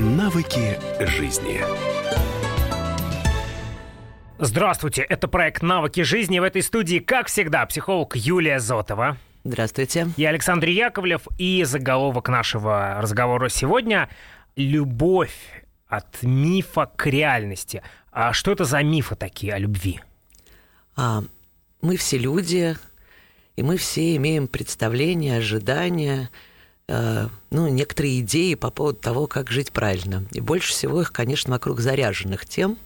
Навыки жизни. Здравствуйте, это проект «Навыки жизни». В этой студии, как всегда, психолог Юлия Зотова. Здравствуйте. Я Александр Яковлев, и заголовок нашего разговора сегодня – «Любовь от мифа к реальности». А что это за мифы такие о любви? А, мы все люди, и мы все имеем представления, ожидания, ну, некоторые идеи по поводу того, как жить правильно. И больше всего их, конечно, вокруг заряженных тем.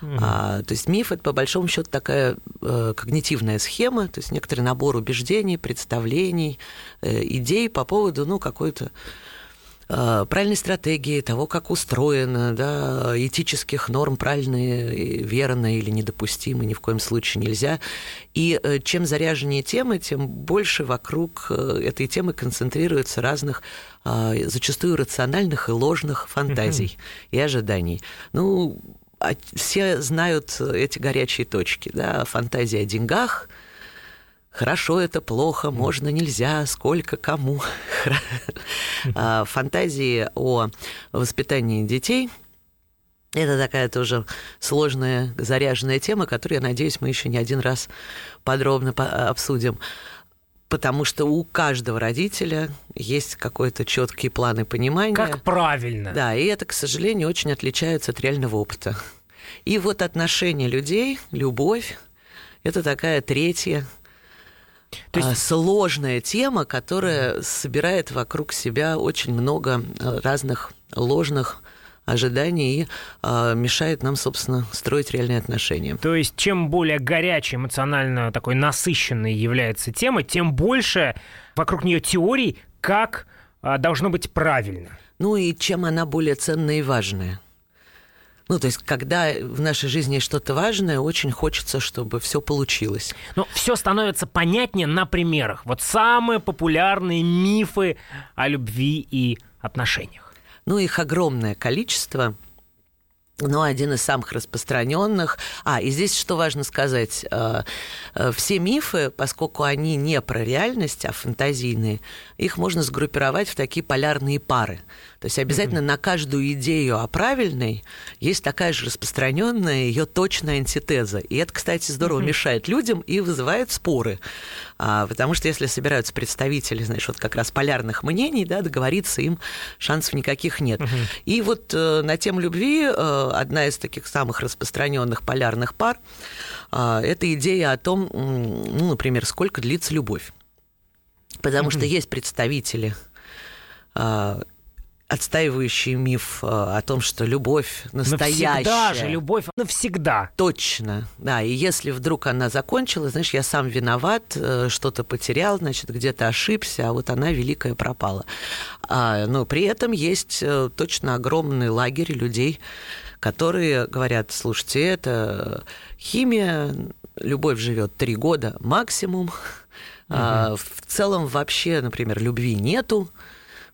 Mm-hmm. А, то есть миф это по большому счету такая э, когнитивная схема, то есть некоторый набор убеждений, представлений, э, идей по поводу ну какой-то Э, правильной стратегии, того, как устроено, да, этических норм правильные, верно или недопустимы ни в коем случае нельзя. И э, чем заряженнее темы, тем больше вокруг э, этой темы концентрируется разных зачастую рациональных и ложных фантазий mm-hmm. и ожиданий. Ну, а все знают эти горячие точки, да, фантазия о деньгах – Хорошо это, плохо, можно, нельзя, сколько, кому. А, фантазии о воспитании детей это такая тоже сложная, заряженная тема, которую, я надеюсь, мы еще не один раз подробно обсудим. Потому что у каждого родителя есть какой-то четкий план и понимание. Как правильно. Да, и это, к сожалению, очень отличается от реального опыта. И вот отношения людей, любовь, это такая третья то есть... А, сложная тема, которая собирает вокруг себя очень много э, разных ложных ожиданий и э, мешает нам, собственно, строить реальные отношения. То есть, чем более горячей, эмоционально такой насыщенной является тема, тем больше вокруг нее теорий, как э, должно быть правильно. Ну и чем она более ценная и важная. Ну, то есть, когда в нашей жизни что-то важное, очень хочется, чтобы все получилось. Но все становится понятнее на примерах. Вот самые популярные мифы о любви и отношениях. Ну, их огромное количество но один из самых распространенных. А, и здесь что важно сказать, э, э, все мифы, поскольку они не про реальность, а фантазийные, их можно сгруппировать в такие полярные пары. То есть обязательно mm-hmm. на каждую идею о правильной есть такая же распространенная ее точная антитеза. И это, кстати, здорово mm-hmm. мешает людям и вызывает споры. А, потому что если собираются представители, знаешь, вот как раз полярных мнений, да, договориться им шансов никаких нет. Mm-hmm. И вот э, на тему любви э, одна из таких самых распространенных полярных пар э, это идея о том, ну, например, сколько длится любовь. Потому mm-hmm. что есть представители отстаивающий миф э, о том, что любовь настоящая. Навсегда же, любовь навсегда. Точно, да. И если вдруг она закончилась, знаешь, я сам виноват, э, что-то потерял, значит, где-то ошибся, а вот она великая пропала. А, но при этом есть э, точно огромный лагерь людей, которые говорят, слушайте, это химия, любовь живет три года максимум, угу. в целом вообще, например, любви нету,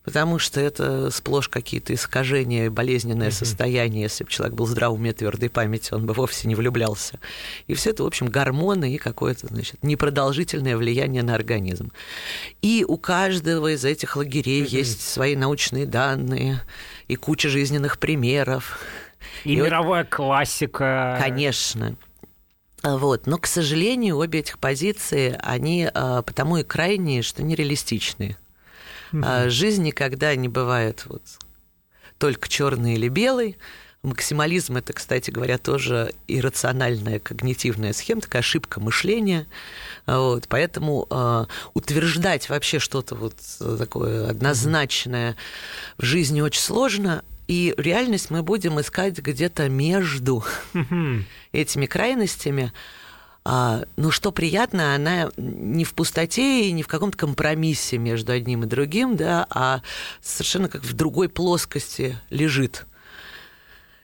потому что это сплошь какие-то искажения, болезненное состояние. Если бы человек был здравым уме, твердой памяти, он бы вовсе не влюблялся. И все это, в общем, гормоны и какое-то, значит, непродолжительное влияние на организм. И у каждого из этих лагерей есть свои научные данные и куча жизненных примеров. И, и мировая вот, классика. Конечно. Вот. Но, к сожалению, обе этих позиции, они а, потому и крайние, что нереалистичные. Mm-hmm. Жизнь никогда не бывает вот только черный или белый. Максимализм это, кстати говоря, тоже иррациональная когнитивная схема, такая ошибка мышления. Вот, поэтому э, утверждать вообще что-то вот такое однозначное в жизни очень сложно. И реальность мы будем искать где-то между этими крайностями. А, ну, что приятно, она не в пустоте и не в каком-то компромиссе между одним и другим, да, а совершенно как в другой плоскости лежит.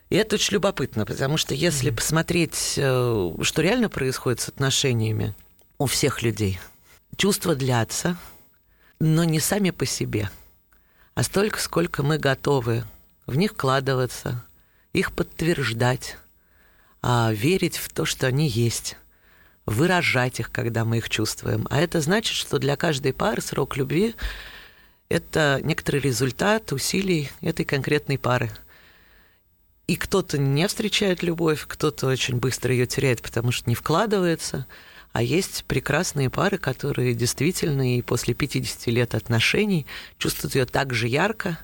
И это очень любопытно, потому что если mm-hmm. посмотреть, э, что реально происходит с отношениями у всех людей, чувства длятся, но не сами по себе, а столько, сколько мы готовы в них вкладываться, их подтверждать, а верить в то, что они есть выражать их, когда мы их чувствуем. А это значит, что для каждой пары срок любви – это некоторый результат усилий этой конкретной пары – И кто-то не встречает любовь, кто-то очень быстро ее теряет, потому что не вкладывается. А есть прекрасные пары, которые действительно и после 50 лет отношений чувствуют ее так же ярко,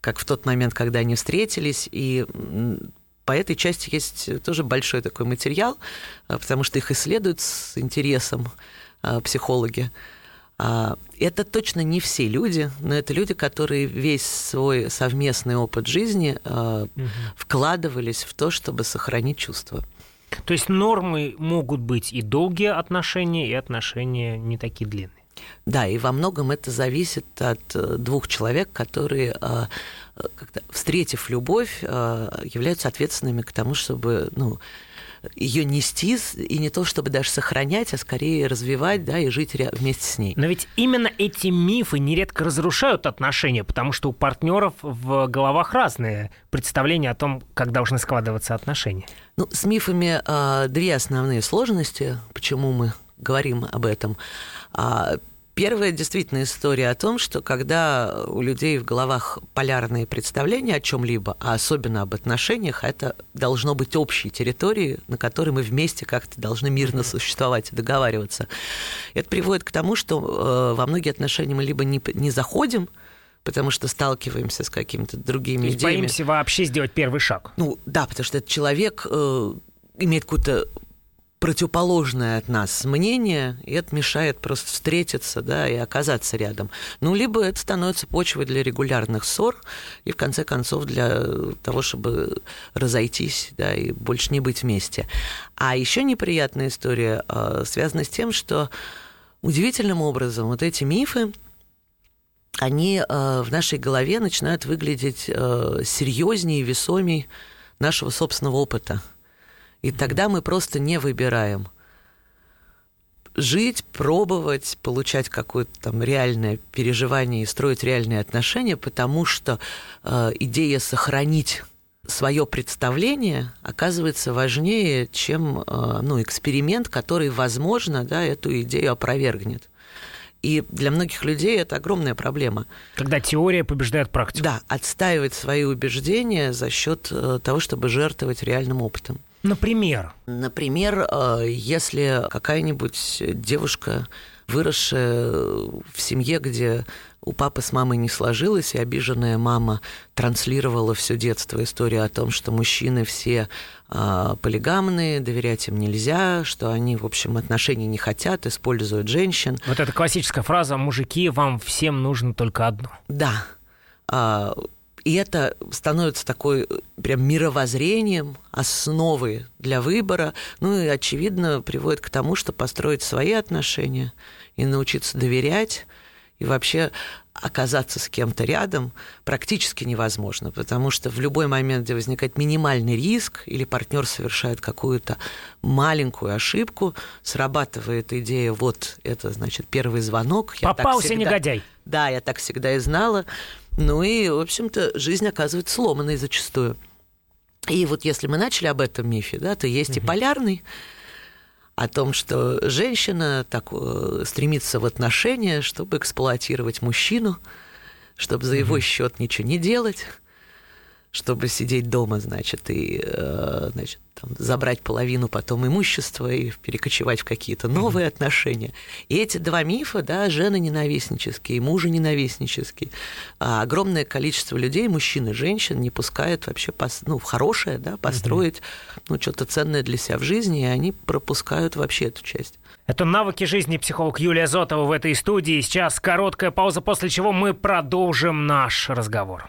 как в тот момент, когда они встретились. И по этой части есть тоже большой такой материал, а, потому что их исследуют с интересом а, психологи. А, это точно не все люди, но это люди, которые весь свой совместный опыт жизни угу. вкладывались в то, чтобы сохранить чувства. То есть нормы могут быть и долгие отношения, и отношения не такие длинные. Да, и во многом это зависит от э, двух человек, которые, э, встретив любовь, э, являются ответственными к тому, чтобы ну, ее нести, и не то чтобы даже сохранять, а скорее развивать, да, и жить вместе с ней. Но ведь именно эти мифы нередко разрушают отношения, потому что у партнеров в головах разные представления о том, как должны складываться отношения. Ну, с мифами э, две основные сложности, почему мы говорим об этом. Первая действительно история о том, что когда у людей в головах полярные представления о чем-либо, а особенно об отношениях, это должно быть общей территорией, на которой мы вместе как-то должны мирно существовать и договариваться. Это приводит к тому, что э, во многие отношения мы либо не, не заходим, потому что сталкиваемся с какими-то другими То есть идеями. боимся вообще сделать первый шаг. Ну да, потому что этот человек э, имеет какую-то противоположное от нас мнение, и это мешает просто встретиться, да, и оказаться рядом. Ну, либо это становится почвой для регулярных ссор, и в конце концов для того, чтобы разойтись, да, и больше не быть вместе. А еще неприятная история э, связана с тем, что удивительным образом вот эти мифы, они э, в нашей голове начинают выглядеть э, серьезнее и весомее нашего собственного опыта. И тогда мы просто не выбираем жить, пробовать, получать какое-то там реальное переживание и строить реальные отношения, потому что э, идея сохранить свое представление оказывается важнее, чем э, ну, эксперимент, который, возможно, да, эту идею опровергнет. И для многих людей это огромная проблема. Когда теория побеждает практику. Да, отстаивать свои убеждения за счет э, того, чтобы жертвовать реальным опытом. Например? Например, э, если какая-нибудь девушка, выросшая в семье, где у папы с мамой не сложилось, и обиженная мама транслировала все детство историю о том, что мужчины все э, полигамные, доверять им нельзя, что они, в общем, отношений не хотят, используют женщин. Вот эта классическая фраза «мужики, вам всем нужно только одно». Да. И это становится такой э, прям мировоззрением, основой для выбора. Ну и, очевидно, приводит к тому, что построить свои отношения и научиться доверять, и вообще оказаться с кем-то рядом практически невозможно, потому что в любой момент, где возникает минимальный риск или партнер совершает какую-то маленькую ошибку, срабатывает идея, вот это, значит, первый звонок. Попался всегда... негодяй. Да, я так всегда и знала. Ну и, в общем-то, жизнь оказывается сломанной зачастую. И вот если мы начали об этом мифе, да, то есть угу. и полярный, о том, что женщина так, э, стремится в отношения, чтобы эксплуатировать мужчину, чтобы за его счет ничего не делать, чтобы сидеть дома, значит, и э, значит, там, забрать половину потом имущества и перекочевать в какие-то новые mm-hmm. отношения. И эти два мифа, да, жены ненавистнические, мужа ненавистнические, а огромное количество людей, мужчин и женщин, не пускают вообще пос, ну, в хорошее, да, построить mm-hmm. ну, что-то ценное для себя в жизни, и они пропускают вообще эту часть. Это «Навыки жизни» психолог Юлия Зотова в этой студии. Сейчас короткая пауза, после чего мы продолжим наш разговор.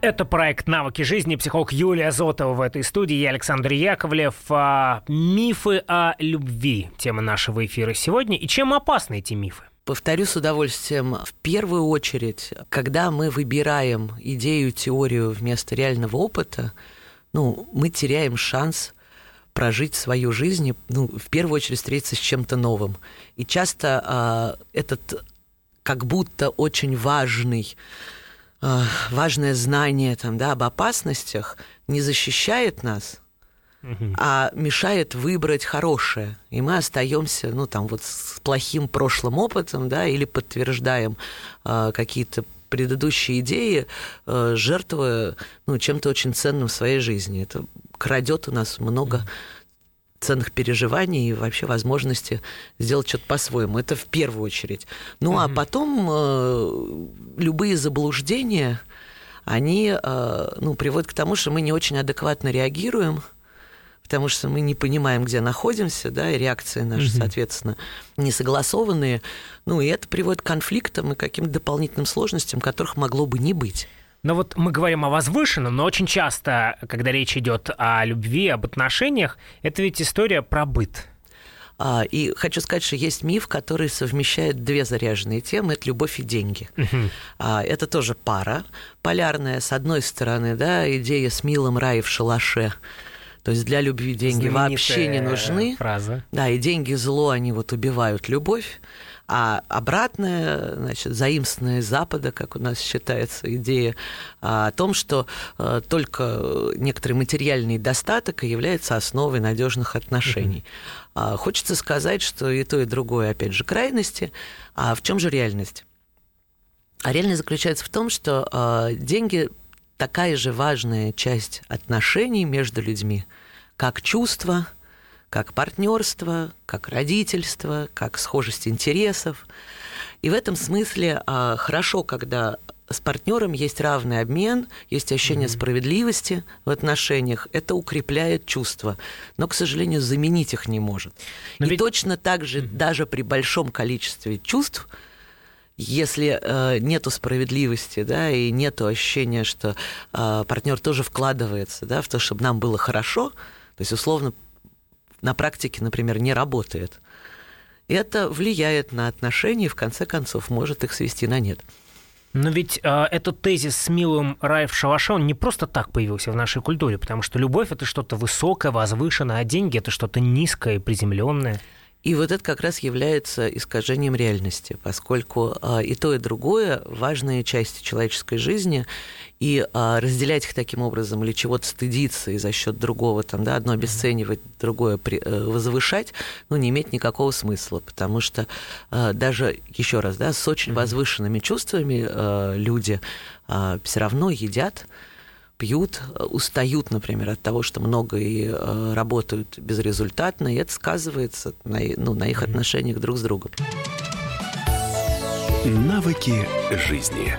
Это проект «Навыки жизни». Психолог Юлия Зотова в этой студии. Я Александр Яковлев. А, мифы о любви. Тема нашего эфира сегодня. И чем опасны эти мифы? Повторю с удовольствием, в первую очередь, когда мы выбираем идею, теорию вместо реального опыта, ну, мы теряем шанс прожить свою жизнь, ну, в первую очередь встретиться с чем-то новым. И часто э, этот как будто очень важный э, важное знание там, да, об опасностях не защищает нас, а мешает выбрать хорошее. И мы остаемся, ну, там, вот с плохим прошлым опытом, да, или подтверждаем э, какие-то предыдущие идеи, э, жертвуя ну, чем-то очень ценным в своей жизни. Это крадет у нас много ценных переживаний и вообще возможности сделать что-то по-своему. Это в первую очередь. Ну, mm-hmm. а потом э, любые заблуждения, они э, ну, приводят к тому, что мы не очень адекватно реагируем, потому что мы не понимаем, где находимся, да, и реакции наши, mm-hmm. соответственно, не согласованные. Ну, и это приводит к конфликтам и каким-то дополнительным сложностям, которых могло бы не быть. Но вот мы говорим о возвышенном, но очень часто, когда речь идет о любви, об отношениях, это ведь история про быт. А, и хочу сказать, что есть миф, который совмещает две заряженные темы: это любовь и деньги. Угу. Это тоже пара полярная. С одной стороны, да, идея с милым рай в шалаше. То есть для любви деньги вообще не нужны. Фраза. Да, и деньги зло, они вот убивают любовь. А обратная, значит, заимственная из Запада, как у нас считается, идея о том, что э, только некоторый материальный достаток является основой надежных отношений. Uh-huh. Хочется сказать, что и то, и другое, опять же, крайности. А в чем же реальность? А реальность заключается в том, что э, деньги такая же важная часть отношений между людьми, как чувства, как партнерство, как родительство, как схожесть интересов. И в этом смысле а, хорошо, когда с партнером есть равный обмен, есть ощущение mm-hmm. справедливости в отношениях, это укрепляет чувства, но, к сожалению, заменить их не может. Но И ведь... точно так же, mm-hmm. даже при большом количестве чувств, если э, нету справедливости, да, и нету ощущения, что э, партнер тоже вкладывается, да, в то, чтобы нам было хорошо, то есть условно на практике, например, не работает. Это влияет на отношения и в конце концов может их свести на нет. Но ведь э, этот тезис с милым рай в шалаше, он не просто так появился в нашей культуре, потому что любовь это что-то высокое, возвышенное, а деньги это что-то низкое и приземленное. И вот это как раз является искажением реальности, поскольку а, и то, и другое важные части человеческой жизни, и а, разделять их таким образом или чего-то стыдиться и за счет другого, там, да, одно обесценивать, другое э, возвышать, ну, не имеет никакого смысла, потому что а, даже, еще раз, да, с очень возвышенными чувствами люди все равно едят, пьют, устают, например, от того, что много и э, работают безрезультатно, и это сказывается на, ну, на их отношениях друг с другом. Навыки жизни.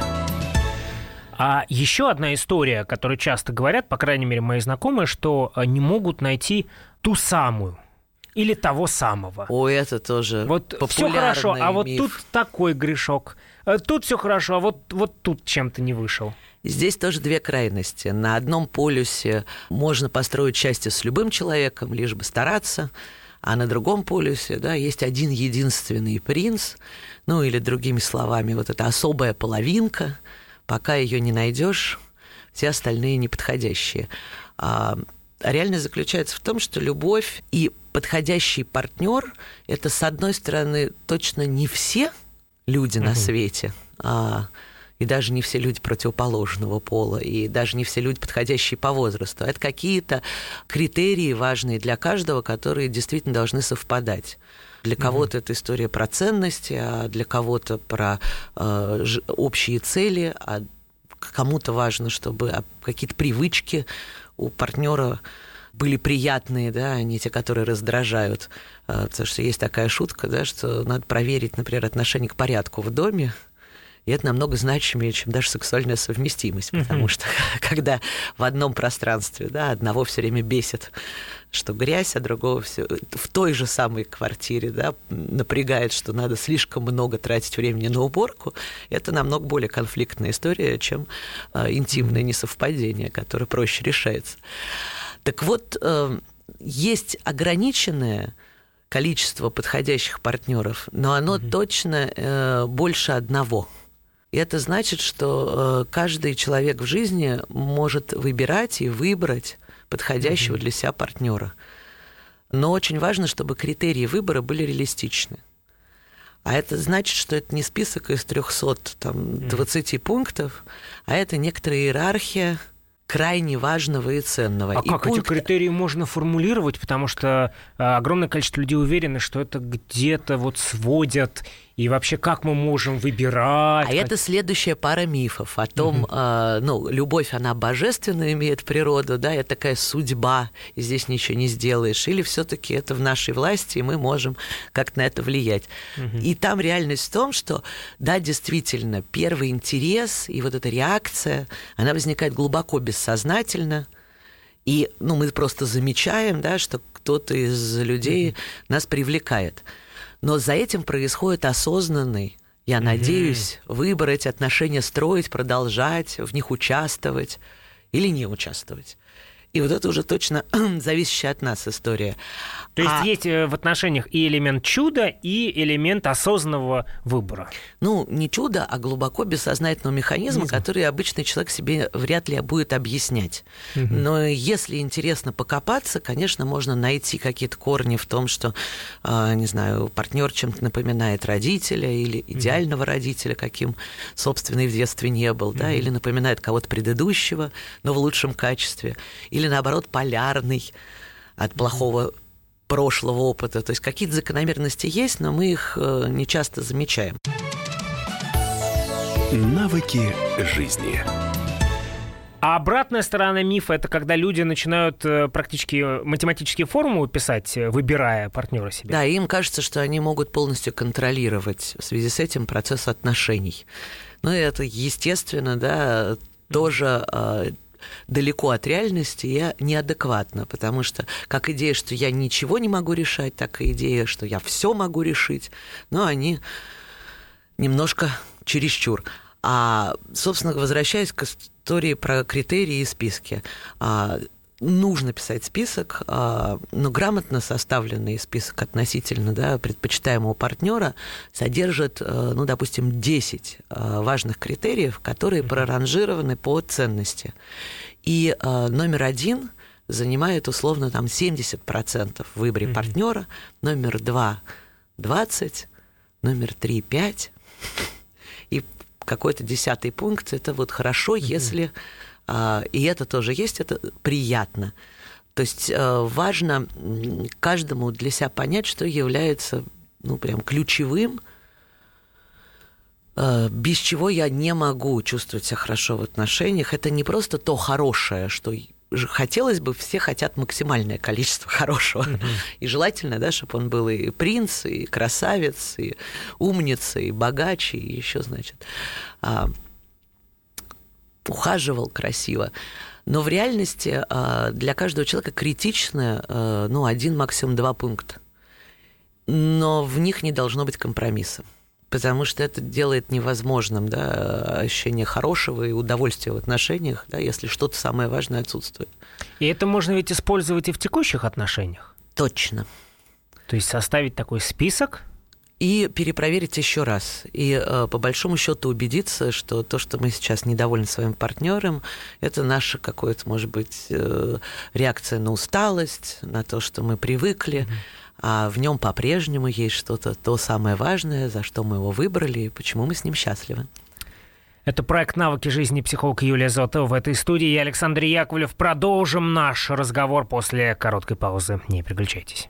А еще одна история, которую часто говорят, по крайней мере, мои знакомые, что э, не могут найти ту самую или того самого. О, это тоже Вот все хорошо, а вот тут такой грешок. Э, тут все хорошо, а вот, вот тут чем-то не вышел. Здесь тоже две крайности. На одном полюсе можно построить счастье с любым человеком, лишь бы стараться, а на другом полюсе да, есть один единственный принц, ну или другими словами, вот эта особая половинка, пока ее не найдешь, все остальные неподходящие. А реальность заключается в том, что любовь и подходящий партнер это, с одной стороны, точно не все люди на свете, а и даже не все люди противоположного пола, и даже не все люди, подходящие по возрасту. Это какие-то критерии важные для каждого, которые действительно должны совпадать. Для кого-то mm-hmm. это история про ценности, а для кого-то про э, общие цели, а кому-то важно, чтобы а, какие-то привычки у партнера были приятные, да, а не те, которые раздражают. Э, потому что есть такая шутка, да, что надо проверить, например, отношение к порядку в доме, и это намного значимее, чем даже сексуальная совместимость, потому что когда в одном пространстве, да, одного все время бесит, что грязь, а другого все в той же самой квартире, да, напрягает, что надо слишком много тратить времени на уборку, это намного более конфликтная история, чем э, интимное несовпадение, которое проще решается. Так вот, э, есть ограниченное количество подходящих партнеров, но оно mm-hmm. точно э, больше одного. И это значит, что э, каждый человек в жизни может выбирать и выбрать подходящего mm-hmm. для себя партнера. Но очень важно, чтобы критерии выбора были реалистичны. А это значит, что это не список из 320 mm-hmm. пунктов, а это некоторая иерархия крайне важного и ценного. А и как пункт... эти критерии можно формулировать? Потому что э, огромное количество людей уверены, что это где-то вот сводят и вообще, как мы можем выбирать? А это следующая пара мифов о том, угу. э, ну, любовь, она божественную имеет природу, да, это такая судьба, и здесь ничего не сделаешь. Или все-таки это в нашей власти, и мы можем как-то на это влиять. Угу. И там реальность в том, что, да, действительно, первый интерес и вот эта реакция, она возникает глубоко бессознательно, и ну, мы просто замечаем, да, что кто-то из людей mm нас привлекает. Но за этим происходит осознанный, я надеюсь, выбор эти отношения строить, продолжать, в них участвовать или не участвовать. И вот это уже точно зависящая от нас история. То есть а... есть э, в отношениях и элемент чуда, и элемент осознанного выбора. Ну, не чудо, а глубоко бессознательного механизма, Механизм. который обычный человек себе вряд ли будет объяснять. Угу. Но если интересно покопаться, конечно, можно найти какие-то корни в том, что, а, не знаю, партнер чем-то напоминает родителя или идеального угу. родителя, каким собственный в детстве не был, угу. да, или напоминает кого-то предыдущего, но в лучшем качестве, или наоборот полярный от плохого прошлого опыта. То есть какие-то закономерности есть, но мы их э, не часто замечаем. Навыки жизни. А обратная сторона мифа это когда люди начинают э, практически математические формулы писать, э, выбирая партнера себе. Да, им кажется, что они могут полностью контролировать в связи с этим процесс отношений. Ну, это естественно, да, тоже далеко от реальности я неадекватна, потому что как идея, что я ничего не могу решать, так и идея, что я все могу решить, но они немножко чересчур. А, собственно, возвращаясь к истории про критерии и списки, а, нужно писать список, а, но грамотно составленный список относительно да, предпочитаемого партнера содержит, э, ну, допустим, 10 э, важных критериев, которые проранжированы по ценности. И номер один занимает условно там 70% в выборе mm-hmm. партнера, номер два 20, номер три 5, и какой-то десятый пункт это вот хорошо, mm-hmm. если а, и это тоже есть, это приятно. То есть э, важно каждому для себя понять, что является ну, прям ключевым, э, без чего я не могу чувствовать себя хорошо в отношениях. Это не просто то хорошее, что хотелось бы, все хотят максимальное количество хорошего. Mm-hmm. И желательно, да, чтобы он был и принц, и красавец, и умница, и богач, и еще, значит, а, ухаживал красиво. Но в реальности а, для каждого человека критично а, ну, один, максимум два пункта. Но в них не должно быть компромисса потому что это делает невозможным да, ощущение хорошего и удовольствия в отношениях, да, если что-то самое важное отсутствует. И это можно ведь использовать и в текущих отношениях? Точно. То есть составить такой список, и перепроверить еще раз. И э, по большому счету убедиться, что то, что мы сейчас недовольны своим партнером, это наша какая-то, может быть, э, реакция на усталость, на то, что мы привыкли. А в нем по-прежнему есть что-то то самое важное, за что мы его выбрали и почему мы с ним счастливы. Это проект «Навыки жизни» психолог Юлия Зотова. В этой студии я Александр Яковлев. Продолжим наш разговор после короткой паузы. Не переключайтесь.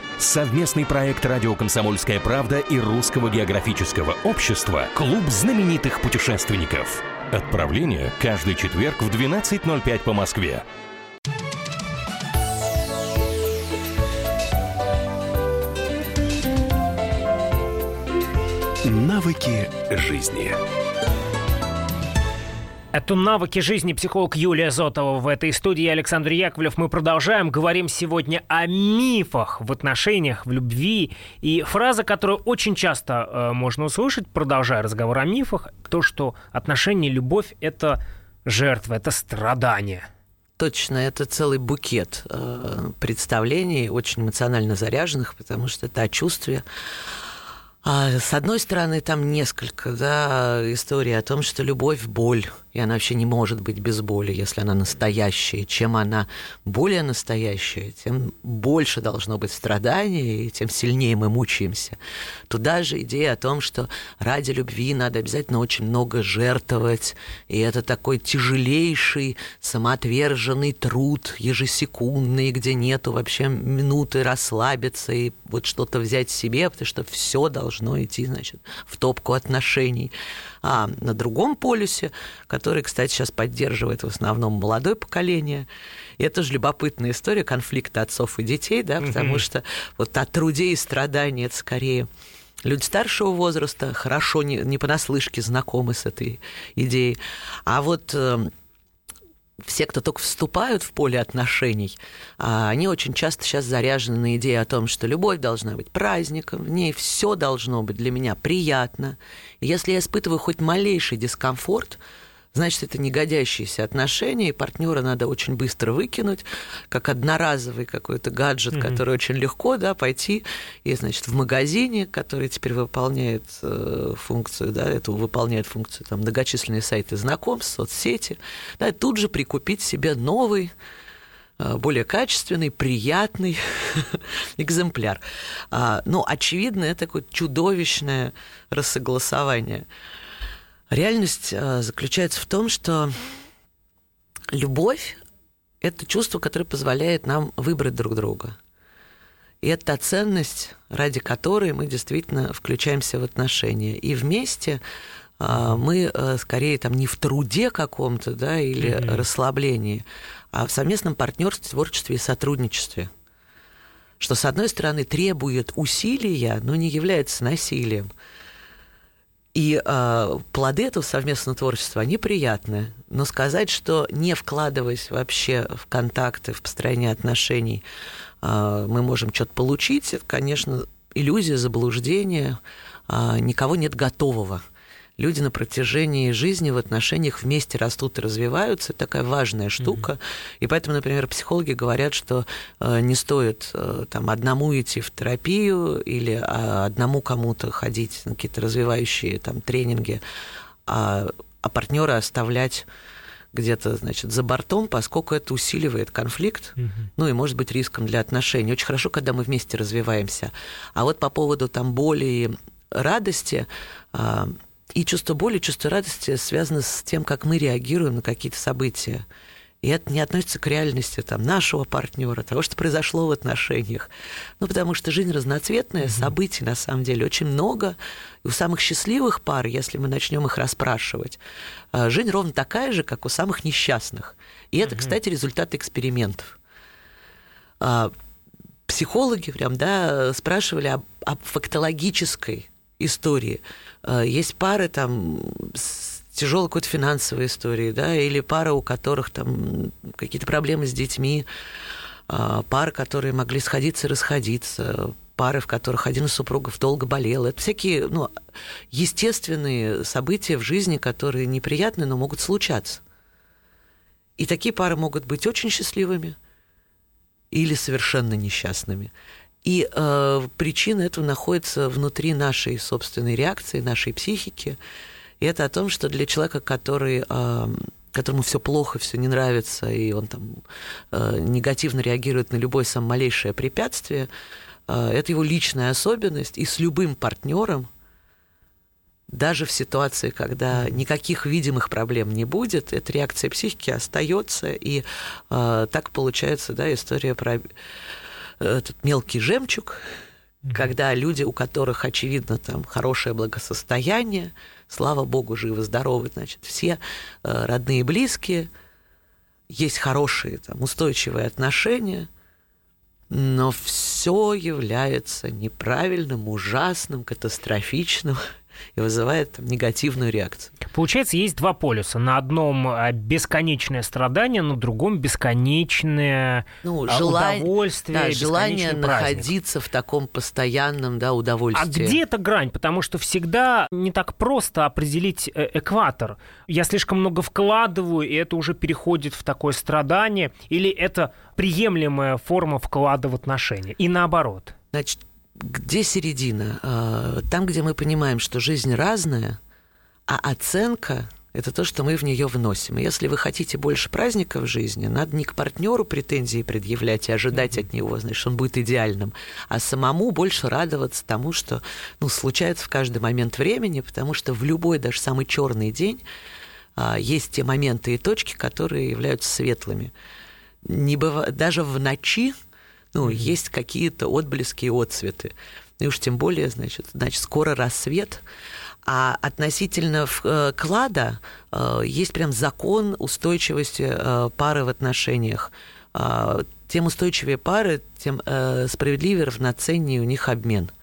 Совместный проект «Радио Комсомольская правда» и Русского географического общества «Клуб знаменитых путешественников». Отправление каждый четверг в 12.05 по Москве. Навыки жизни. Это «Навыки жизни» психолог Юлия Зотова в этой студии. Александр Яковлев. Мы продолжаем. Говорим сегодня о мифах в отношениях, в любви. И фраза, которую очень часто э, можно услышать, продолжая разговор о мифах, то, что отношения, любовь — это жертва, это страдание. Точно, это целый букет э, представлений, очень эмоционально заряженных, потому что это о чувстве, а с одной стороны, там несколько да, историй о том, что любовь – боль, и она вообще не может быть без боли, если она настоящая. Чем она более настоящая, тем больше должно быть страданий, и тем сильнее мы мучаемся. Туда же идея о том, что ради любви надо обязательно очень много жертвовать, и это такой тяжелейший, самоотверженный труд, ежесекундный, где нету вообще минуты расслабиться и вот что-то взять себе, потому что все должно идти, значит, в топку отношений. А на другом полюсе, который, кстати, сейчас поддерживает в основном молодое поколение, и это же любопытная история конфликта отцов и детей, да, потому что вот о труде и страдании это скорее люди старшего возраста хорошо не, не понаслышке знакомы с этой идеей. А вот эм, все, кто только вступают в поле отношений, а, они очень часто сейчас заряжены на идею о том, что любовь должна быть праздником, в ней все должно быть для меня приятно. Если я испытываю хоть малейший дискомфорт, значит, это негодящиеся отношения, и партнера надо очень быстро выкинуть, как одноразовый какой-то гаджет, mm-hmm. который очень легко да, пойти и, значит, в магазине, который теперь выполняет э, функцию, да, эту выполняет функцию там, многочисленные сайты знакомств, соцсети, да, тут же прикупить себе новый э, более качественный, приятный экземпляр. А, но, очевидно, это такое чудовищное рассогласование Реальность э, заключается в том, что любовь – это чувство, которое позволяет нам выбрать друг друга. И это та ценность, ради которой мы действительно включаемся в отношения. И вместе э, мы э, скорее там не в труде каком-то, да, или mm-hmm. расслаблении, а в совместном партнерстве, творчестве и сотрудничестве. Что, с одной стороны, требует усилия, но не является насилием. И э, плоды этого совместного творчества, они приятны. Но сказать, что не вкладываясь вообще в контакты, в построение отношений, э, мы можем что-то получить, это, конечно, иллюзия, заблуждение. Э, никого нет готового люди на протяжении жизни в отношениях вместе растут и развиваются. Это такая важная штука. Mm-hmm. И поэтому, например, психологи говорят, что э, не стоит э, там одному идти в терапию или а, одному кому-то ходить на какие-то развивающие там тренинги, а, а партнера оставлять где-то, значит, за бортом, поскольку это усиливает конфликт, угу. ну и может быть риском для отношений. Очень хорошо, когда мы вместе развиваемся. А вот по поводу там боли и радости, а, и чувство боли, чувство радости связано с тем, как мы реагируем на какие-то события. И это не относится к реальности там, нашего партнера, того, что произошло в отношениях. Ну, потому что жизнь разноцветная, событий на самом деле очень много. И у самых счастливых пар, если мы начнем их расспрашивать, а, жизнь ровно такая же, как у самых несчастных. И это, кстати, результат экспериментов. А, психологи прям, да, спрашивали об, об фактологической истории. Э, есть пары там с тяжелой какой-то финансовой историей, да, или пары, у которых там какие-то проблемы с детьми, э, пары, которые могли сходиться и расходиться, пары, в которых один из супругов долго болел. Это всякие ну, естественные события в жизни, которые неприятны, но могут случаться. И такие пары могут быть очень счастливыми или совершенно несчастными. И э, причина этого находится внутри нашей собственной реакции, нашей психики. И это о том, что для человека, который, э, которому все плохо, все не нравится, и он там э, негативно реагирует на любое самое малейшее препятствие, э, это его личная особенность, и с любым партнером, даже в ситуации, когда никаких видимых проблем не будет, эта реакция психики остается, и э, так получается, да, история про этот мелкий жемчуг, mm-hmm. когда люди, у которых, очевидно, там хорошее благосостояние, слава богу, живы-здоровы, значит, все э, родные и близкие, есть хорошие, там, устойчивые отношения, но все является неправильным, ужасным, катастрофичным. и вызывает там, негативную реакцию. Получается, есть два полюса. На одном а, бесконечное страдание, на другом бесконечное ну, а, желание, удовольствие, да, желание находиться в таком постоянном да, удовольствии. А где эта грань? Потому что всегда не так просто определить э, экватор. Я слишком много вкладываю, и это уже переходит в такое страдание, или это приемлемая форма вклада в отношения, и наоборот. Значит, где середина? А, там, где мы понимаем, что жизнь разная, а оценка это то, что мы в нее вносим. И если вы хотите больше праздника в жизни, надо не к партнеру претензии предъявлять и ожидать от него, значит, он будет идеальным, а самому больше радоваться тому, что ну, случается в каждый момент времени, потому что в любой, даже самый черный день а, есть те моменты и точки, которые являются светлыми. Не быва... Даже в ночи ну, mm-hmm. есть какие-то отблески и отцветы. И уж тем более, значит, значит, скоро рассвет. А относительно э, клада э, есть прям закон устойчивости э, пары в отношениях. А, тем устойчивее пары, тем справедливее, равноценнее у них обмен –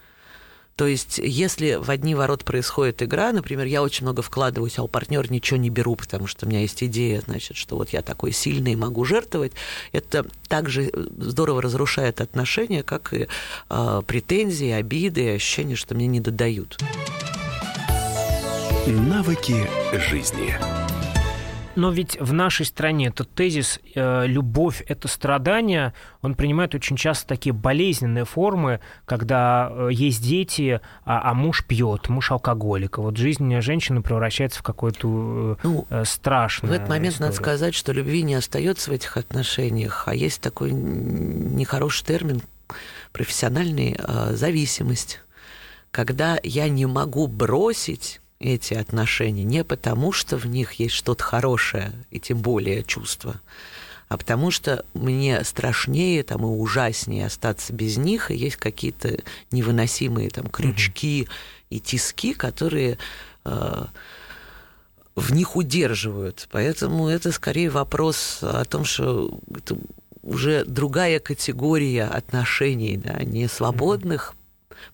то есть, если в одни ворот происходит игра, например, я очень много вкладываюсь, а у партнера ничего не беру, потому что у меня есть идея, значит, что вот я такой сильный и могу жертвовать, это также здорово разрушает отношения, как и э, претензии, обиды, ощущение, что мне не додают. Навыки жизни. Но ведь в нашей стране этот тезис э, «любовь – это страдание», он принимает очень часто такие болезненные формы, когда э, есть дети, а, а муж пьет, муж алкоголик. Вот жизнь женщины превращается в какую-то э, ну, э, страшную В этот момент историю. надо сказать, что любви не остается в этих отношениях, а есть такой нехороший термин профессиональный э, зависимость. Когда я не могу бросить эти отношения не потому, что в них есть что-то хорошее, и тем более чувство, а потому что мне страшнее там, и ужаснее остаться без них, и есть какие-то невыносимые там, крючки mm-hmm. и тиски, которые э, в них удерживают. Поэтому это скорее вопрос о том, что это уже другая категория отношений, да, не свободных,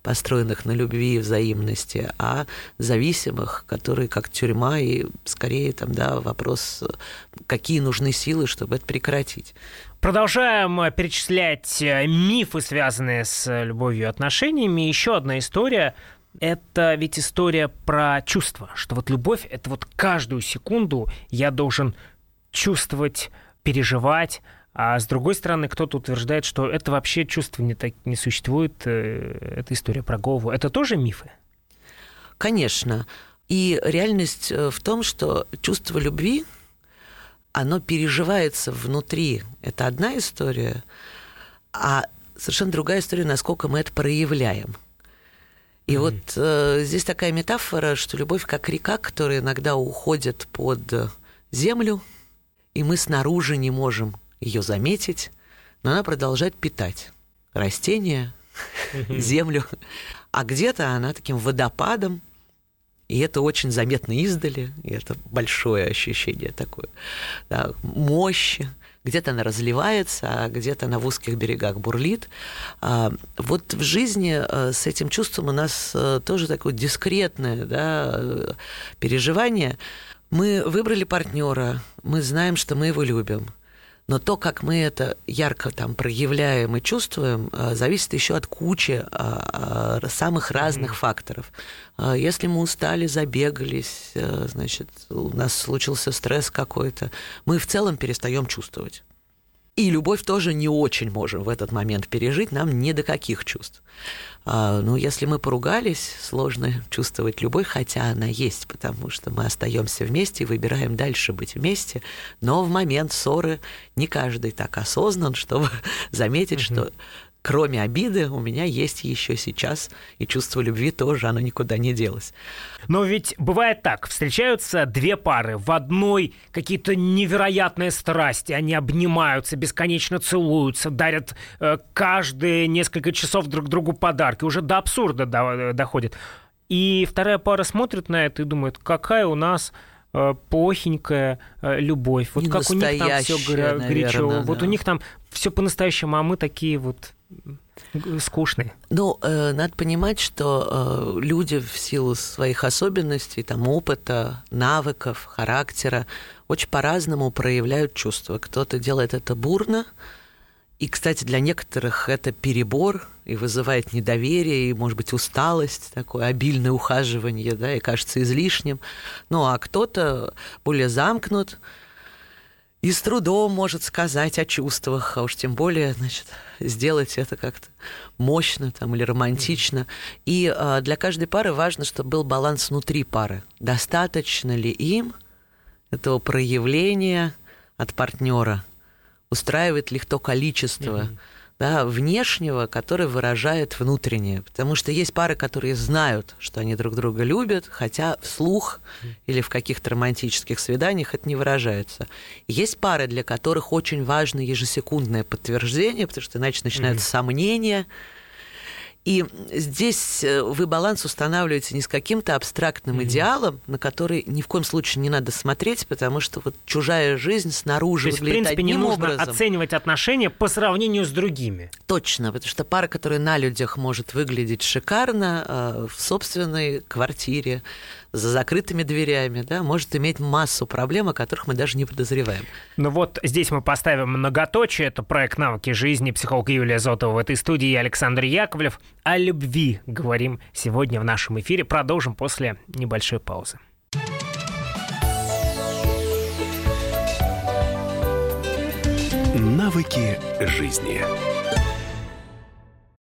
построенных на любви и взаимности, а зависимых, которые как тюрьма, и скорее там, да, вопрос, какие нужны силы, чтобы это прекратить. Продолжаем перечислять э, мифы, связанные с любовью и отношениями. Еще одна история это ведь история про чувства, что вот любовь — это вот каждую секунду я должен чувствовать, переживать, а с другой стороны, кто-то утверждает, что это вообще чувство не, так, не существует, э, это история про голову. Это тоже мифы? Конечно. И реальность э, в том, что чувство любви, оно переживается внутри. Это одна история, а совершенно другая история, насколько мы это проявляем. И mm-hmm. вот э, здесь такая метафора, что любовь как река, которая иногда уходит под землю, и мы снаружи не можем ее заметить, но она продолжает питать растения, землю, а где-то она таким водопадом, и это очень заметно издали, и это большое ощущение такое, да, мощи. Где-то она разливается, а где-то она в узких берегах бурлит. А вот в жизни э, с этим чувством у нас э, тоже такое дискретное да, э, переживание. Мы выбрали партнера, мы знаем, что мы его любим – но то, как мы это ярко там проявляем и чувствуем, э, зависит еще от кучи а, а, самых разных mm-hmm. факторов. Если мы устали, забегались, э, значит, у нас случился стресс какой-то, мы в целом перестаем чувствовать. И любовь тоже не очень можем в этот момент пережить, нам не до каких чувств. А, ну, если мы поругались, сложно чувствовать любовь, хотя она есть, потому что мы остаемся вместе и выбираем дальше быть вместе. Но в момент ссоры не каждый так осознан, чтобы заметить, mm-hmm. что кроме обиды, у меня есть еще сейчас и чувство любви тоже, оно никуда не делось. Но ведь бывает так, встречаются две пары, в одной какие-то невероятные страсти, они обнимаются, бесконечно целуются, дарят э, каждые несколько часов друг другу подарки, уже до абсурда до, э, доходит. И вторая пара смотрит на это и думает, какая у нас э, плохенькая э, любовь. Вот Не как у них там все горячо. Вот у них там все по-настоящему, а мы такие вот скучный. Ну, э, надо понимать, что э, люди в силу своих особенностей, там, опыта, навыков, характера, очень по-разному проявляют чувства. Кто-то делает это бурно, и, кстати, для некоторых это перебор и вызывает недоверие, и, может быть, усталость, такое обильное ухаживание, да, и кажется излишним. Ну, а кто-то более замкнут, и с трудом может сказать о чувствах, а уж тем более, значит, сделать это как-то мощно там, или романтично. И э, для каждой пары важно, чтобы был баланс внутри пары. Достаточно ли им этого проявления от партнера? Устраивает ли их то количество? Mm-hmm да, внешнего, который выражает внутреннее. Потому что есть пары, которые знают, что они друг друга любят, хотя вслух или в каких-то романтических свиданиях это не выражается. есть пары, для которых очень важно ежесекундное подтверждение, потому что иначе начинаются mm-hmm. сомнения, и здесь э, вы баланс устанавливаете не с каким-то абстрактным mm-hmm. идеалом, на который ни в коем случае не надо смотреть, потому что вот чужая жизнь снаружи То есть, выглядит в принципе, одним не нужно образом. оценивать отношения по сравнению с другими. Точно, потому что пара, которая на людях может выглядеть шикарно э, в собственной квартире, за закрытыми дверями, да, может иметь массу проблем, о которых мы даже не подозреваем. Ну вот здесь мы поставим многоточие. Это проект «Навыки жизни», психолог Юлия Зотова в этой студии и Александр Яковлев. О любви говорим сегодня в нашем эфире. Продолжим после небольшой паузы. Навыки жизни.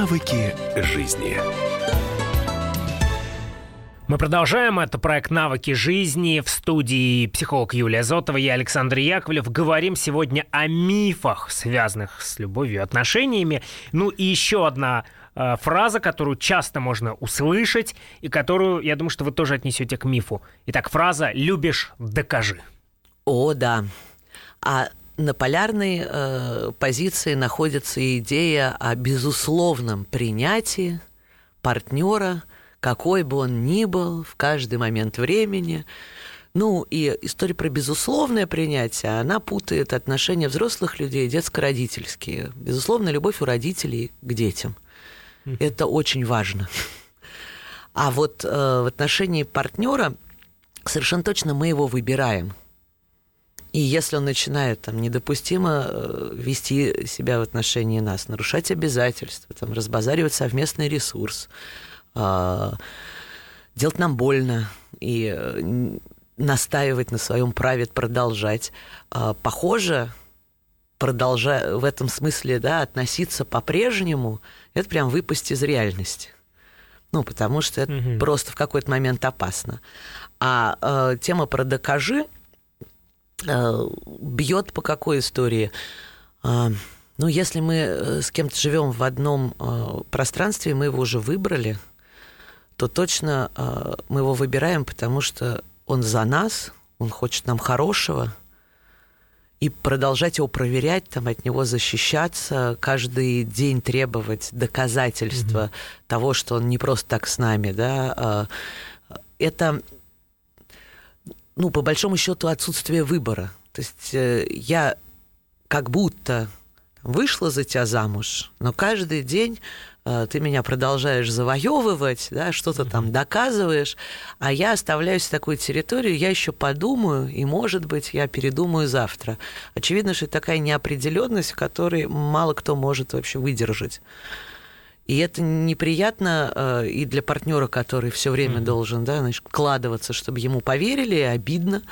Навыки жизни. Мы продолжаем. Это проект «Навыки жизни» в студии психолог Юлия Зотова и Александр Яковлев. Говорим сегодня о мифах, связанных с любовью и отношениями. Ну и еще одна э, фраза, которую часто можно услышать и которую, я думаю, что вы тоже отнесете к мифу. Итак, фраза «любишь, докажи». О, да. А на полярной э, позиции находится идея о безусловном принятии партнера, какой бы он ни был, в каждый момент времени. Ну, и история про безусловное принятие, она путает отношения взрослых людей детско-родительские. Безусловно, любовь у родителей к детям. Это очень важно. А вот э, в отношении партнера совершенно точно мы его выбираем. И если он начинает там, недопустимо э, вести себя в отношении нас, нарушать обязательства, там, разбазаривать совместный ресурс, э, делать нам больно и э, настаивать на своем праве продолжать, э, похоже, продолжая в этом смысле да, относиться по-прежнему, это прям выпасть из реальности. Ну, потому что это угу. просто в какой-то момент опасно. А э, тема про «докажи» бьет по какой истории? А, ну, если мы э, с кем-то живем в одном э, пространстве, мы его уже выбрали, то точно мы его выбираем, потому что он за нас, он хочет нам хорошего, и продолжать его проверять, там, от него защищаться, каждый день требовать доказательства mm-hmm. того, что он не просто так с нами, да, а, это ну, по большому счету, отсутствие выбора. То есть э, я как будто вышла за тебя замуж, но каждый день э, ты меня продолжаешь завоевывать, да, что-то там доказываешь, а я оставляюсь в такую территорию, я еще подумаю, и, может быть, я передумаю завтра. Очевидно, что это такая неопределенность, в которой мало кто может вообще выдержать. И это неприятно э, и для партнера, который все время mm-hmm. должен да, значит, вкладываться, чтобы ему поверили, обидно.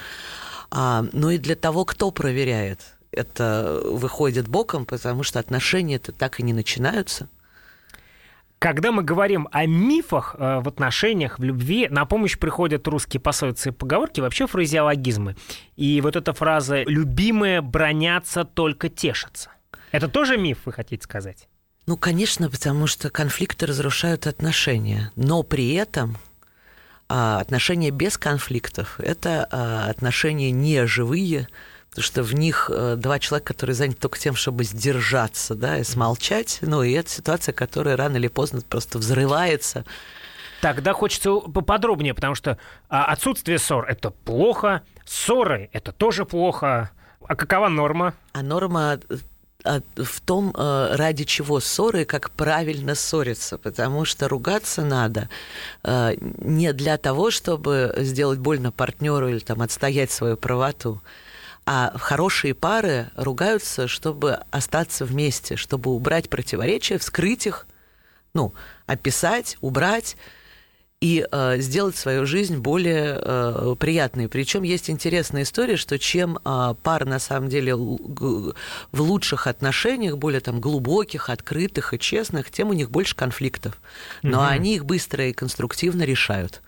А, но и для того, кто проверяет. Это выходит боком, потому что отношения-то так и не начинаются. Когда мы говорим о мифах э, в отношениях, в любви, на помощь приходят русские пословицы и поговорки, вообще фразеологизмы. И вот эта фраза «любимые бронятся, только тешатся». Это тоже миф, вы хотите сказать? Ну, конечно, потому что конфликты разрушают отношения. Но при этом а, отношения без конфликтов – это а, отношения не живые, потому что в них э, два человека, которые заняты только тем, чтобы сдержаться, да, и смолчать, ну, и это ситуация, которая рано или поздно просто взрывается. Тогда хочется поподробнее, потому что а, отсутствие ссор – это плохо, ссоры – это тоже плохо. А какова норма? А норма в том, э, ради чего ссоры, как правильно ссориться, потому что ругаться надо не для того, чтобы сделать больно партнеру или там отстоять свою правоту, а хорошие пары ругаются, чтобы остаться вместе, чтобы убрать противоречия, вскрыть их, ну, описать, убрать и э, сделать свою жизнь более э, приятной. Причем есть интересная история, что чем э, пара на самом деле в лучших отношениях, более там глубоких, открытых и честных, тем у них больше конфликтов. Но угу. они их быстро и конструктивно решают.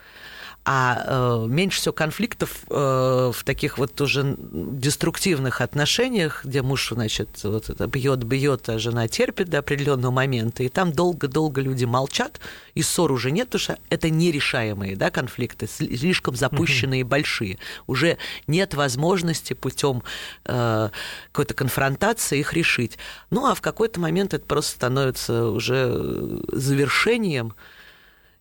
А э, меньше всего конфликтов э, в таких вот тоже деструктивных отношениях, где муж, значит, вот это бьет, бьет, а жена терпит до определенного момента, и там долго-долго люди молчат, и ссор уже нет, потому что это нерешаемые да, конфликты, слишком запущенные и большие. Уже нет возможности путем э, какой-то конфронтации их решить. Ну а в какой-то момент это просто становится уже завершением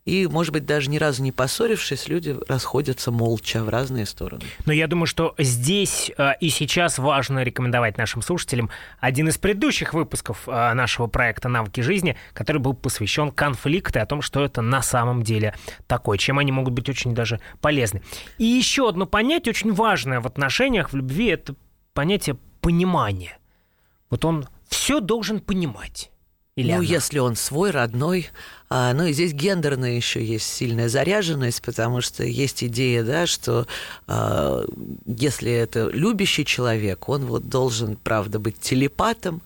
и, может быть, даже ни разу не поссорившись, люди расходятся молча в разные стороны. Но я думаю, что здесь э, и сейчас важно рекомендовать нашим слушателям один из предыдущих выпусков э, нашего проекта «Навыки жизни», который был посвящен конфликту и о том, что это на самом деле такое, чем они могут быть очень даже полезны. И еще одно понятие очень важное в отношениях, в любви, это понятие понимания. Вот он все должен понимать. Или ну, она? если он свой, родной. А, ну и здесь гендерная еще есть сильная заряженность, потому что есть идея, да, что а, если это любящий человек, он вот должен, правда, быть телепатом,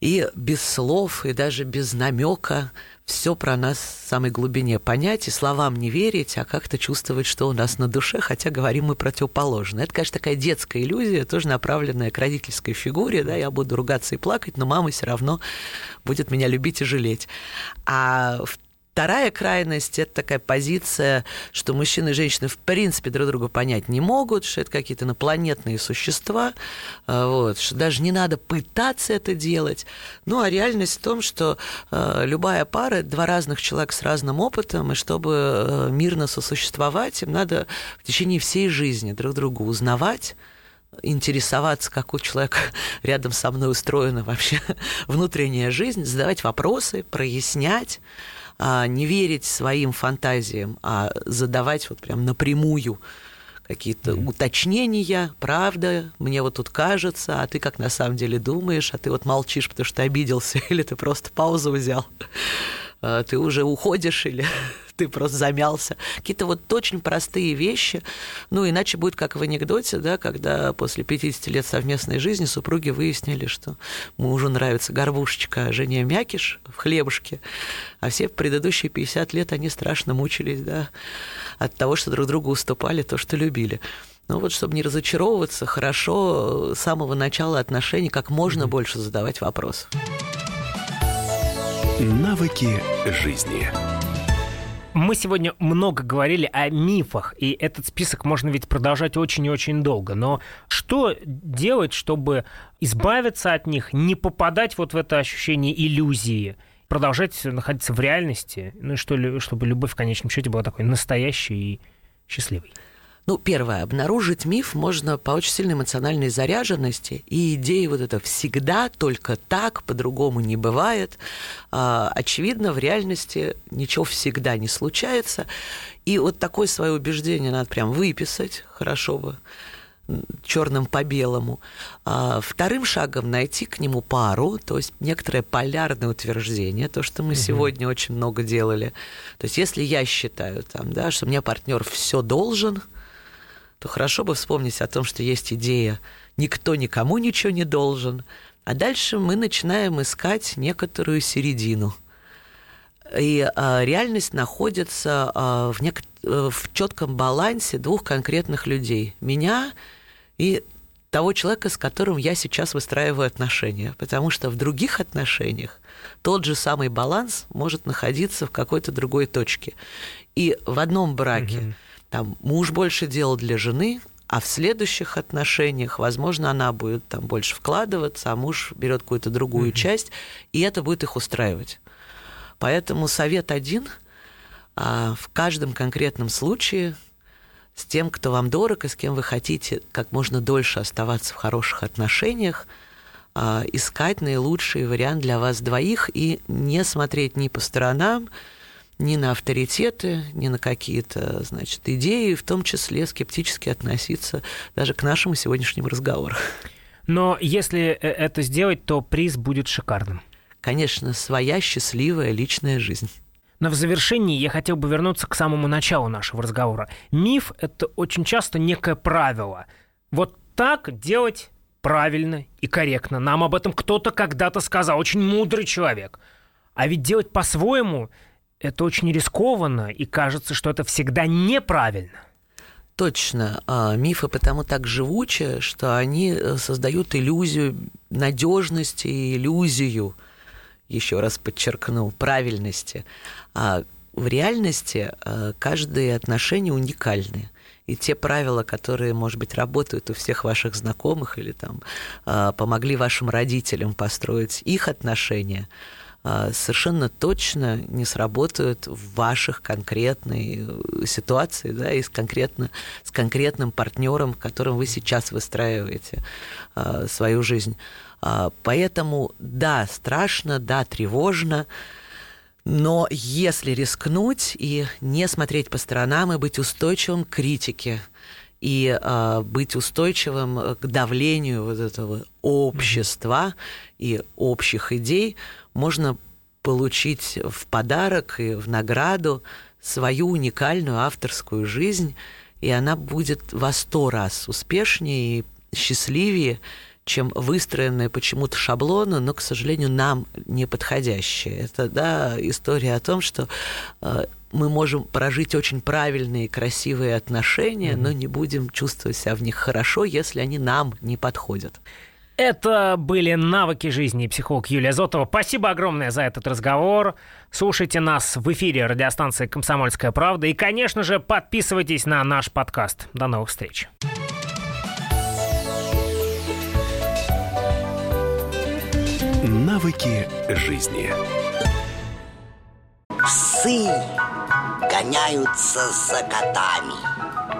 и без слов, и даже без намека все про нас в самой глубине понять и словам не верить, а как-то чувствовать, что у нас на душе, хотя говорим мы противоположно. Это, конечно, такая детская иллюзия, тоже направленная к родительской фигуре, да, я буду ругаться и плакать, но мама все равно будет меня любить и жалеть. А в Вторая крайность – это такая позиция, что мужчины и женщины в принципе друг друга понять не могут, что это какие-то инопланетные существа, а, вот, что даже не надо пытаться это делать. Ну, а реальность в том, что э, любая пара – два разных человека с разным опытом, и чтобы э, мирно сосуществовать, им надо в течение всей жизни друг друга узнавать, интересоваться, как у человека рядом со мной устроена вообще внутренняя жизнь, задавать вопросы, прояснять, а, не верить своим фантазиям, а задавать вот прям напрямую какие-то mm-hmm. уточнения, правда, мне вот тут кажется, а ты как на самом деле думаешь, а ты вот молчишь, потому что обиделся, или ты просто паузу взял, ты уже уходишь, или ты просто замялся. Какие-то вот очень простые вещи. Ну, иначе будет как в анекдоте, да, когда после 50 лет совместной жизни супруги выяснили, что мужу нравится горбушечка, а жене мякиш в хлебушке, а все предыдущие 50 лет они страшно мучились, да, от того, что друг другу уступали то, что любили. Ну вот, чтобы не разочаровываться, хорошо с самого начала отношений как можно больше задавать вопросы. Навыки жизни. Мы сегодня много говорили о мифах, и этот список можно ведь продолжать очень и очень долго. Но что делать, чтобы избавиться от них, не попадать вот в это ощущение иллюзии, продолжать находиться в реальности, ну и что, чтобы любовь в конечном счете была такой настоящей и счастливой? Ну, первое, обнаружить миф можно по очень сильной эмоциональной заряженности и идеи вот это всегда только так, по-другому не бывает. А, очевидно, в реальности ничего всегда не случается. И вот такое свое убеждение надо прям выписать, хорошо бы черным по белому. А вторым шагом найти к нему пару, то есть некоторое полярное утверждение, то, что мы угу. сегодня очень много делали. То есть если я считаю, там, да, что мне партнер все должен, то хорошо бы вспомнить о том, что есть идея «никто никому ничего не должен», а дальше мы начинаем искать некоторую середину. И а, реальность находится а, в, нек- э, в четком балансе двух конкретных людей. Меня и того человека, с которым я сейчас выстраиваю отношения. Потому что в других отношениях тот же самый баланс может находиться в какой-то другой точке. И в одном браке угу. Там муж больше делал для жены, а в следующих отношениях, возможно, она будет там больше вкладываться, а муж берет какую-то другую угу. часть, и это будет их устраивать. Поэтому совет один а, в каждом конкретном случае с тем, кто вам дорог и с кем вы хотите как можно дольше оставаться в хороших отношениях, а, искать наилучший вариант для вас двоих и не смотреть ни по сторонам, ни на авторитеты, ни на какие-то, значит, идеи, в том числе скептически относиться даже к нашему сегодняшнему разговору. Но если э, это сделать, то приз будет шикарным. Конечно, своя счастливая личная жизнь. Но в завершении я хотел бы вернуться к самому началу нашего разговора. Миф — это очень часто некое правило. Вот так делать правильно и корректно. Нам об этом кто-то когда-то сказал, очень мудрый человек. А ведь делать по-своему — это очень рискованно, и кажется, что это всегда неправильно. Точно. А, мифы потому так живучи, что они э, создают иллюзию надежности и иллюзию – еще раз подчеркну, правильности. А в реальности э, каждые отношения уникальны. И те правила, которые, может быть, работают у всех ваших знакомых или там э, помогли вашим родителям построить их отношения, совершенно точно не сработают в ваших конкретной ситуации, да, и с, конкретно, с конкретным партнером, которым вы сейчас выстраиваете свою жизнь. А, поэтому, да, страшно, да, тревожно, но если рискнуть и не смотреть по сторонам и быть устойчивым к критике, и э, быть устойчивым к давлению вот этого общества mm-hmm. и общих идей, можно получить в подарок и в награду свою уникальную авторскую жизнь, и она будет во сто раз успешнее и счастливее, чем выстроенные почему-то шаблоны, но, к сожалению, нам не подходящие. Это да, история о том, что э, мы можем прожить очень правильные, красивые отношения, mm-hmm. но не будем чувствовать себя в них хорошо, если они нам не подходят. Это были навыки жизни психолог Юлия Зотова. Спасибо огромное за этот разговор. Слушайте нас в эфире радиостанции «Комсомольская правда». И, конечно же, подписывайтесь на наш подкаст. До новых встреч. Навыки жизни. Псы гоняются за котами.